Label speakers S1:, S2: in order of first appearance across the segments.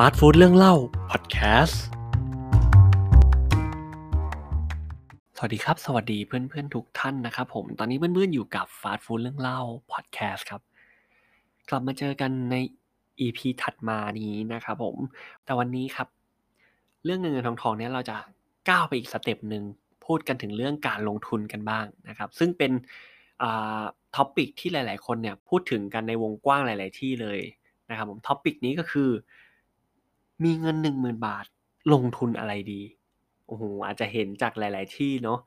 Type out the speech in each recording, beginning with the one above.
S1: ฟาสต์ฟู้ดเรื่องเล่าพอดแคสต์ สวัสดีครับ สวัสดีเพื่อนๆทุกท่านนะครับผม ตอนนี้เพื่อนๆอยู่กับฟาสต์ฟู้ดเรื่องเล่าพอดแคสต์ครับ กลับมาเจอกันใน EP ถัดมานี้นะครับผม แต่วันนี้ครับ เรื่องเงินเงินทองทองเนี่ยเราจะก้าวไปอีก step หนึ่ง พูดกันถึงเรื่องการลงทุนกันบ้างนะครับ ซึ่งเป็น topic ที่หลาย ๆ คนเนี่ยพูดถึงกันในวงกว้างหลาย ๆ ที่เลยนะครับผมท็อปิกนี้ก็คือ มีเงินหนึ่งหมื่นบาทลงทุนอะไรดีโอ้โหอาจจะเห็นจากหลาย ๆ ที่เนาะ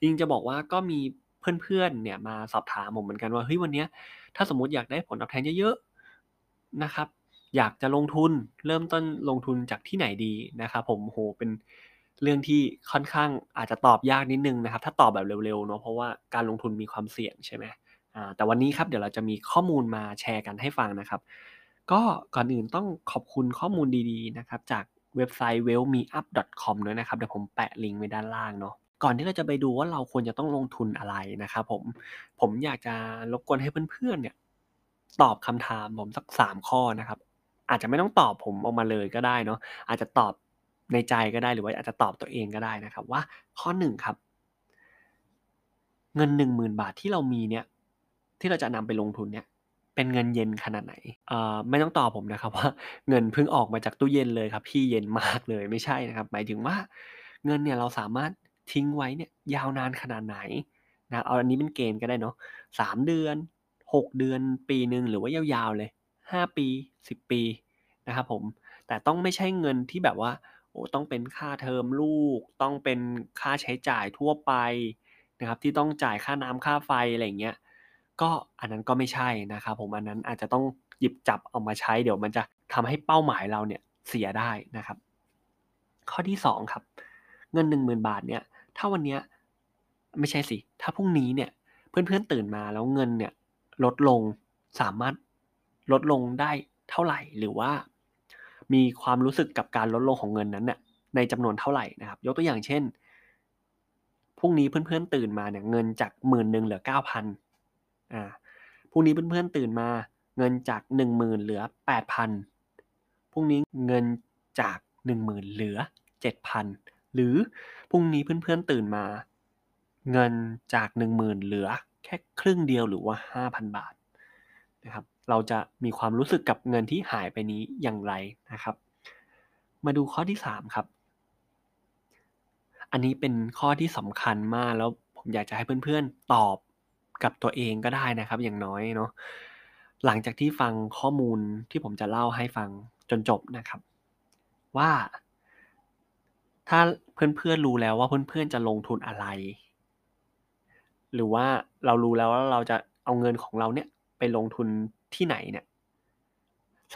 S1: จริงจะบอกว่าก็มีเพื่อน ๆ เนี่ยมาสอบถามผมเหมือนกันว่าเฮ้ยวันนี้ถ้าสมมติอยากได้ผลตอบแทนเยอะ ๆ นะครับ อยากจะลงทุนเริ่มต้นลงทุนจากที่ไหนดีนะครับผมโหเป็นเรื่องที่ค่อนข้างอาจจะตอบยากนิดนึงนะครับ ถ้าตอบแบบเร็ว ๆ เนาะเพราะว่าการลงทุนมีความเสี่ยงใช่ไหมอ่าแต่วันนี้ครับเดี๋ยวเราจะมีข้อมูลมาแชร์กันให้ฟังนะครับ ก็ก่อนอื่นต้องขอบคุณข้อมูลดีๆนะครับ จากเว็บไซต์ wellmeup.com ด้วยนะครับ เดี๋ยวผมแปะลิงก์ไว้ด้านล่างเนาะก่อนที่เราจะไปดูว่าเราควรจะต้องลงทุนอะไรนะครับผมผมอยากจะรบกวนให้เพื่อนๆเนี่ยตอบคำถามผมสักสามข้อนะครับ อาจจะไม่ต้องตอบผมออกมาเลยก็ได้เนาะอาจจะตอบในใจก็ได้หรือว่าอาจจะตอบตัวเองก็ได้นะครับ ว่าข้อหนึ่งครับเงินหนึ่งหมื่นบาทที่เรามีเนี่ยที่เราจะนำไปลงทุนเนี่ย เป็นเงินเย็นขนาดไหน อ่า ไม่ต้องตอบผมนะครับว่าเงินเพิ่งออกมาจากตู้เย็นเลยครับ พี่เย็นมากเลยไม่ใช่นะครับ หมายถึงว่าเงินเนี่ยเราสามารถทิ้งไว้เนี่ยยาวนานขนาดไหนนะเอาอันนี้เป็นเกณฑ์ก็ได้เนาะสามเดือนหกเดือนปีหนึ่งหรือว่ายาวๆเลยห้าปีสิบปีนะครับผมแต่ต้องไม่ใช่เงินที่แบบว่าโอ้ต้องเป็นค่าเทอมลูก ต้องเป็นค่าใช้จ่ายทั่วไปนะครับที่ต้องจ่ายค่าน้ำค่าไฟอะไรเงี้ย ก็อันนั้นก็ไม่ใช่นะครับผมอันนั้นอาจจะต้องหยิบจับเอามาใช้ เดี๋ยวมันจะทำให้เป้าหมายเราเนี่ยเสียได้นะครับ ข้อที่สองครับ เงินหนึ่งหมื่นบาทเนี่ย ถ้าวันเนี้ยไม่ใช่สิ ถ้าพรุ่งนี้เนี่ย เพื่อนๆตื่นมาแล้วเงินเนี่ยลดลงสามารถลดลงได้เท่าไหร่หรือว่า มีความรู้สึกกับการลดลงของเงินนั้นเนี่ยในจำนวนเท่าไหร่นะครับ ยกตัวอย่างเช่นพรุ่งนี้เพื่อนๆตื่นมาเนี่ยเงินจากหมื่นหนึ่งเหลือเก้าพัน อ่าพรุ่งนี้เพื่อนๆตื่นมา เงินจากหนึ่งหมื่นเหลือแปดพันพรุ่งนี้เงินจากหนึ่งหมื่นเหลือเจ็ดพันหรือพรุ่งนี้เพื่อนๆตื่นมา เงินจากหนึ่งหมื่นเหลือแค่ครึ่งเดียวหรือว่าห้าพันบาทนะครับเราจะมีความรู้สึกกับเงินที่หายไปนี้อย่างไรนะครับ มาดูข้อที่สามครับ อันนี้เป็นข้อที่สำคัญมากแล้วผมอยากจะให้เพื่อนๆตอบ กับตัวเองก็ได้นะครับ อย่างน้อยเนาะหลังจากที่ฟังข้อมูลที่ผมจะเล่าให้ฟังจนจบนะครับ ว่า ถ้าเพื่อนๆรู้แล้วว่าเพื่อนๆจะลงทุนอะไร หรือว่าเรารู้แล้วว่าเราจะเอาเงินของเราเนี่ยไปลงทุนที่ไหนเนี่ย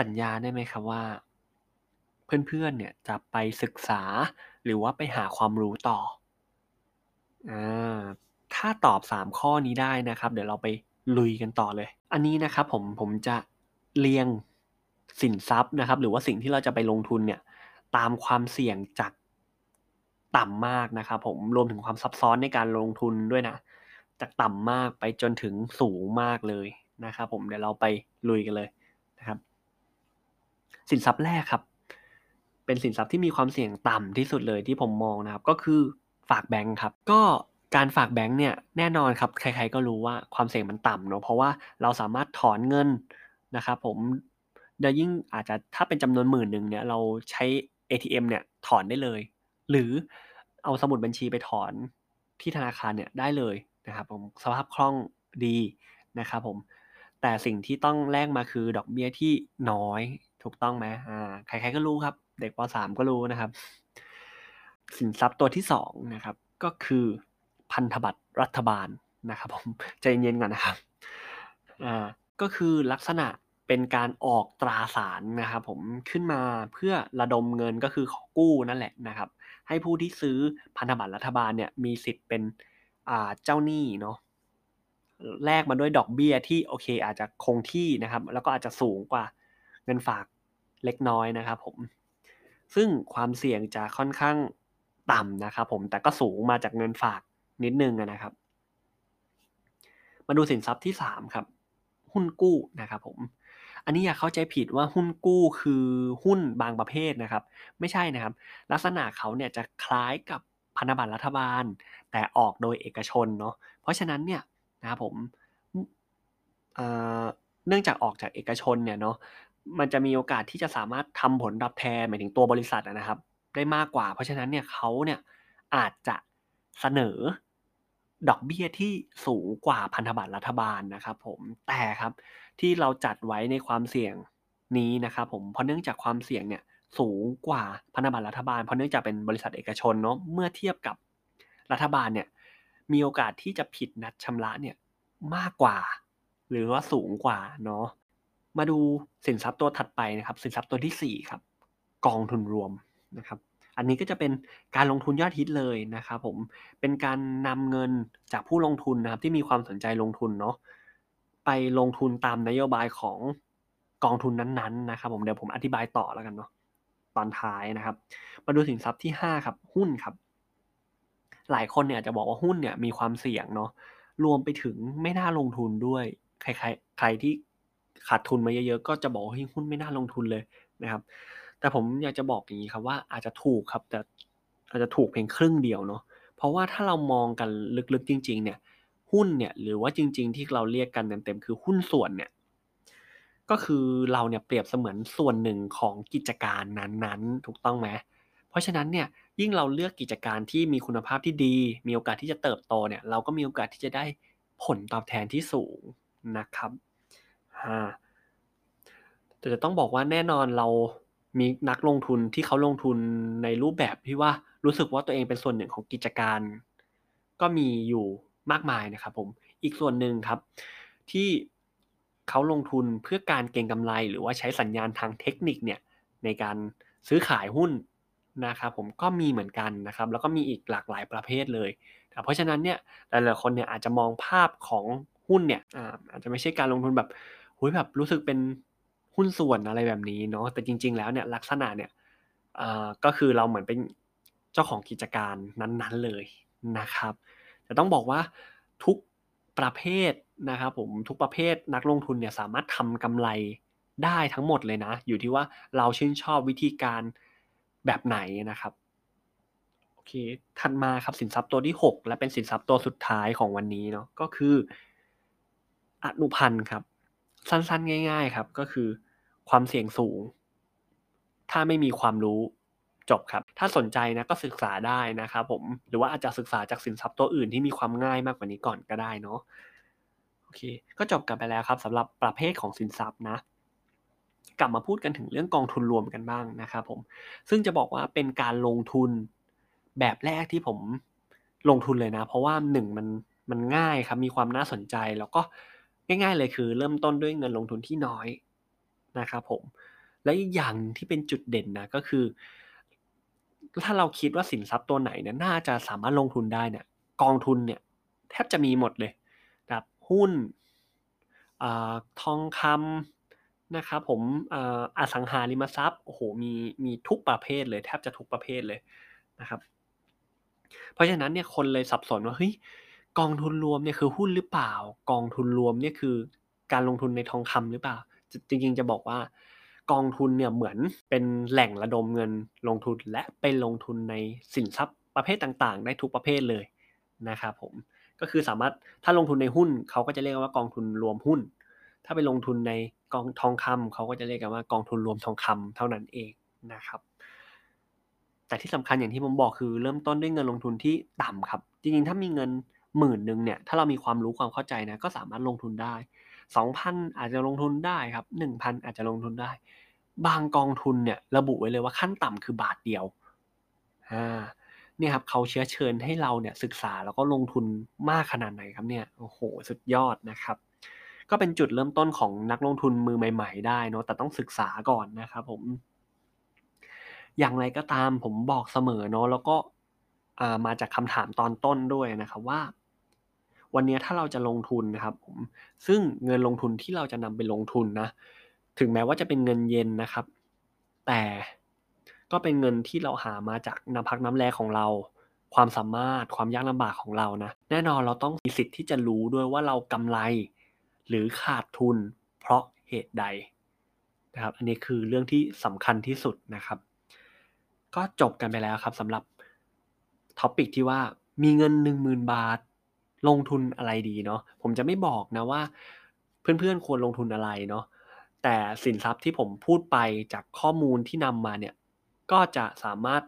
S1: สัญญาได้ไหมครับว่า เพื่อนๆเนี่ยจะไปศึกษาหรือว่าไปหาความรู้ต่ออ่า ถ้าตอบสามข้อนี้ได้นะครับ เดี๋ยวเราไปลุยกันต่อเลย อันนี้นะครับผมผมจะเรียงสินทรัพย์นะครับ หรือว่าสิ่งที่เราจะไปลงทุนเนี่ยตามความเสี่ยงจากต่ำมากนะครับผมรวมถึงความซับซ้อนในการลงทุนด้วยนะ จากต่ำมากไปจนถึงสูงมากเลยนะครับผมเดี๋ยวเราไปลุยกันเลยนะครับ สินทรัพย์แรกครับ เป็นสินทรัพย์ที่มีความเสี่ยงต่ำที่สุดเลยที่ผมมองนะครับ ก็คือฝากแบงค์ครับ ก็ การฝากแบงค์เนี่ยแน่นอนครับใครๆก็รู้ว่าความเสี่ยงมันต่ำเนาะเพราะว่าเราสามารถถอนเงินนะครับผมเดี๋ยวยิ่งอาจจะถ้าเป็นจำนวนหมื่นหนึ่งเนี่ยเราใช้ ATM เนี่ยถอนได้เลย หรือเอาสมุดบัญชีไปถอนที่ธนาคารเนี่ยได้เลยนะครับผมสภาพคล่องดีนะครับผมแต่สิ่งที่ต้องแลกมาคือดอกเบี้ยที่น้อยถูกต้องไหมอ่าใครๆก็รู้ครับ เด็กป .3 ก็รู้นะครับ สินทรัพย์ตัวที่สองนะครับก็คือ พันธบัตรรัฐบาลนะครับผมใจเย็นก่อนนะครับอ่าก็คือลักษณะเป็นการออกตราสารนะครับผมขึ้นมาเพื่อระดมเงินก็คือขอกู้นั่นแหละนะครับ ให้ผู้ที่ซื้อพันธบัตรรัฐบาลเนี่ยมีสิทธิ์เป็นอ่าเจ้าหนี้เนาะแลกมาด้วยดอกเบี้ยที่โอเคอาจจะคงที่นะครับ แล้วก็อาจจะสูงกว่าเงินฝากเล็กน้อยนะครับผมซึ่งความเสี่ยงจะค่อนข้างต่ำนะครับผมแต่ก็สูงมาจากเงินฝาก นิดนึงนะครับ มาดูสินทรัพย์ที่สามครับ หุ้นกู้นะครับผม อันนี้อย่าเข้าใจผิดว่าหุ้นกู้คือหุ้นบางประเภทนะครับ ไม่ใช่นะครับ ลักษณะเขาเนี่ยจะคล้ายกับพันธบัตรรัฐบาล แต่ออกโดยเอกชนเนาะเพราะฉะนั้นเนี่ยนะครับผมเนื่องจากออกจากเอกชนเนี่ยเนาะมันจะมีโอกาสที่จะสามารถทำผลตอบแทนหมายถึงตัวบริษัทนะครับ ได้มากกว่า เพราะฉะนั้นเนี่ยเขาเนี่ยอาจจะเสนอ ดอกเบี้ยที่สูงกว่าพันธบัตรรัฐบาลนะครับผมแต่ครับที่เราจัดไว้ในความเสี่ยงนี้นะครับผมเพราะเนื่องจากความเสี่ยงเนี่ยสูงกว่าพันธบัตรรัฐบาล เพราะเนื่องจากเป็นบริษัทเอกชนเนาะเมื่อเทียบกับรัฐบาลเนี่ยมีโอกาสที่จะผิดนัดชำระเนี่ยมากกว่า หรือว่าสูงกว่าเนาะมาดูสินทรัพย์ตัวถัดไปนะครับ สินทรัพย์ตัวที่4ครับกองทุนรวมนะครับ อันนี้ก็จะเป็นการลงทุนยอดฮิตเลยนะครับผมเป็นการนำเงินจากผู้ลงทุนนะครับที่มีความสนใจลงทุนเนาะไปลงทุนตามนโยบายของกองทุนนั้นๆนะครับผมเดี๋ยวผมอธิบายต่อแล้วกันเนาะตอนท้ายนะครับ มาดูสินทรัพย์ที่ 5 ครับ หุ้นครับ หลายคนเนี่ยจะบอกว่าหุ้นเนี่ยมีความเสี่ยงเนาะรวมไปถึงไม่น่าลงทุนด้วย ใครๆใครที่ขาดทุนมาเยอะๆก็จะบอกว่าหุ้นไม่น่าลงทุนเลยนะครับ แต่ผมอยากจะบอกอย่างนี้ครับว่าอาจจะถูกครับ แต่อาจจะถูกเพียงครึ่งเดียวเนาะเพราะว่าถ้าเรามองกันลึกๆจริง ๆ เนี่ย หุ้นเนี่ยหรือว่าจริง ๆ ที่เราเรียกกันเต็มๆคือหุ้นส่วนเนี่ยก็คือเราเนี่ยเปรียบเสมือนส่วนหนึ่งของกิจการนั้นๆ ถูกต้องไหมเพราะฉะนั้นเนี่ยยิ่งเราเลือกกิจการที่มีคุณภาพที่ดี มีโอกาสที่จะเติบโตเนี่ยเราก็มีโอกาสที่จะได้ผลตอบแทนที่สูงนะครับแต่จะต้องบอกว่าแน่นอนเรา มีนักลงทุนที่เขาลงทุนในรูปแบบที่ว่ารู้สึกว่าตัวเองเป็นส่วนหนึ่งของกิจการ ก็มีอยู่มากมายนะครับผมอีกส่วนหนึ่งครับ ที่เขาลงทุนเพื่อการเก็งกำไร หรือว่าใช้สัญญาณทางเทคนิคเนี่ยในการซื้อขายหุ้นนะครับผมก็มีเหมือนกันนะครับ แล้วก็มีอีกหลากหลายประเภทเลยเพราะฉะนั้นเนี่ยหลายๆคนเนี่ยอาจจะมองภาพของหุ้นเนี่ยอาจจะไม่ใช่การลงทุนแบบหุ้ยแบบรู้สึกเป็น หุ้นส่วนอะไรแบบนี้เนาะแต่จริง ๆ แล้วเนี่ยลักษณะเนี่ยก็คือเราเหมือนเป็นเจ้าของกิจการนั้นๆเลยนะครับ แต่ต้องบอกว่าทุกประเภทนะครับผมทุกประเภทนักลงทุนเนี่ยสามารถทำกำไรได้ทั้งหมดเลยนะ อยู่ที่ว่าเราชื่นชอบวิธีการแบบไหนนะครับโอเคถัดมาครับสินทรัพย์ตัวที่ 6 และเป็นสินทรัพย์ตัวสุดท้ายของวันนี้เนาะก็คืออนุพันธ์ครับ สั้นๆ ง่าย ๆ ครับ ก็คือ ความเสี่ยงสูง ถ้าไม่มีความรู้จบครับ ถ้าสนใจนะก็ศึกษาได้นะครับผม หรือว่าอาจจะศึกษาจากสินทรัพย์ตัวอื่นที่มีความง่ายมากกว่านี้ก่อนก็ได้เนาะ โอเค ก็จบกันไปแล้วครับสำหรับประเภทของสินทรัพย์นะ กลับมาพูดกันถึงเรื่องกองทุนรวมกันบ้างนะครับผม ซึ่งจะบอกว่าเป็นการลงทุนแบบแรกที่ผมลงทุนเลยนะ เพราะว่าหนึ่งมันมันง่ายครับ มีความน่าสนใจแล้วก็ง่าย ๆ เลยคือ เริ่มต้นด้วยเงินลงทุนที่น้อย นะครับผม และอีกอย่างที่เป็นจุดเด่นนะก็คือ ถ้าเราคิดว่าสินทรัพย์ตัวไหนเนี่ยน่าจะสามารถลงทุนได้เนี่ย กองทุนเนี่ยแทบจะมีหมดเลยนะครับหุ้นอทองคำนะครับผมอสังหาริมทรัพย์โอ้โหมีมีทุกประเภทเลยแทบจะทุกประเภทเลยนะครับ เพราะฉะนั้นเนี่ยคนเลยสับสนว่าเฮ้ยกองทุนรวมเนี่ยคือหุ้นหรือเปล่า กองทุนรวมเนี่ยคือการลงทุนในทองคำหรือเปล่า จริงๆจะบอกว่ากองทุนเนี่ยเหมือนเป็นแหล่งระดมเงินลงทุนและไปลงทุนในสินทรัพย์ประเภทต่างๆ ได้ทุกประเภทเลยนะครับผมก็คือสามารถถ้าลงทุนในหุ้นเขาก็จะเรียกว่ากองทุนรวมหุ้น ถ้าไปลงทุนในกองทองคำเขาก็จะเรียกกันว่ากองทุนรวมทองคำเท่านั้นเองนะครับ แต่ที่สำคัญอย่างที่ผมบอกคือ เริ่มต้นด้วยเงินลงทุนที่ต่ำครับ จริงๆ ถ้ามีเงินหมื่นหนึ่งเนี่ยถ้าเรามีความรู้ความเข้าใจนะก็สามารถลงทุนได้ สองพันอาจจะลงทุนได้ครับหนึ่งพันอาจจะลงทุนได้ บางกองทุนเนี่ยระบุไว้เลยว่าขั้นต่ำคือบาทเดียวอ่าเนี่ยครับเขาเชื้อเชิญให้เราเนี่ยศึกษาแล้วก็ลงทุนมากขนาดไหนครับเนี่ยโอ้โหสุดยอดนะครับ ก็เป็นจุดเริ่มต้นของนักลงทุนมือใหม่ ๆ ได้เนาะแต่ต้องศึกษาก่อนนะครับผม อย่างไรก็ตามผมบอกเสมอเนาะแล้วก็มาจากคำถามตอนต้นด้วยนะครับว่า วันนี้ถ้าเราจะลงทุนนะครับผมซึ่งเงินลงทุนที่เราจะนำไปลงทุนนะถึงแม้ว่าจะเป็นเงินเย็นนะครับ แต่ก็เป็นเงินที่เราหามาจากน้ำพักน้ำแรงของเรา ความสามารถความยากลำบากของเรานะ แน่นอนเราต้องมีสิทธิ์ที่จะรู้ด้วยว่าเรากำไร หรือขาดทุน เพราะเหตุใดนะครับ อันนี้คือเรื่องที่สำคัญที่สุดนะครับ ก็จบกันไปแล้วครับสำหรับท็อปิกที่ว่ามีเงิน 10,000 บาท ลงทุนอะไรดีเนาะผมจะไม่บอกนะว่า เพื่อนๆควรลงทุนอะไรเนาะแต่สินทรัพย์ที่ผมพูดไปจากข้อมูลที่นำมาเนี่ยก็จะสามารถ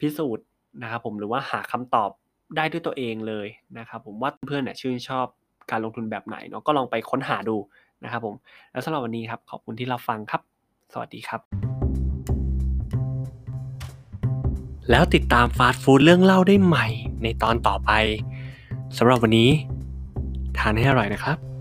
S1: พิสูจน์นะครับผมหรือว่าหาคำตอบได้ด้วยตัวเองเลยนะครับผมว่าเพื่อนเนี่ยชื่นชอบการลงทุนแบบไหนเนาะก็ลองไปค้นหาดูนะครับผมแล้วสำหรับวันนี้ครับขอบคุณที่รับฟังครับ สวัสดีครับ แล้วติดตามฟาสต์ฟู้ดเรื่องเล่าได้ใหม่ในตอนต่อไป สำหรับวันนี้ ทานให้อร่อยนะครับ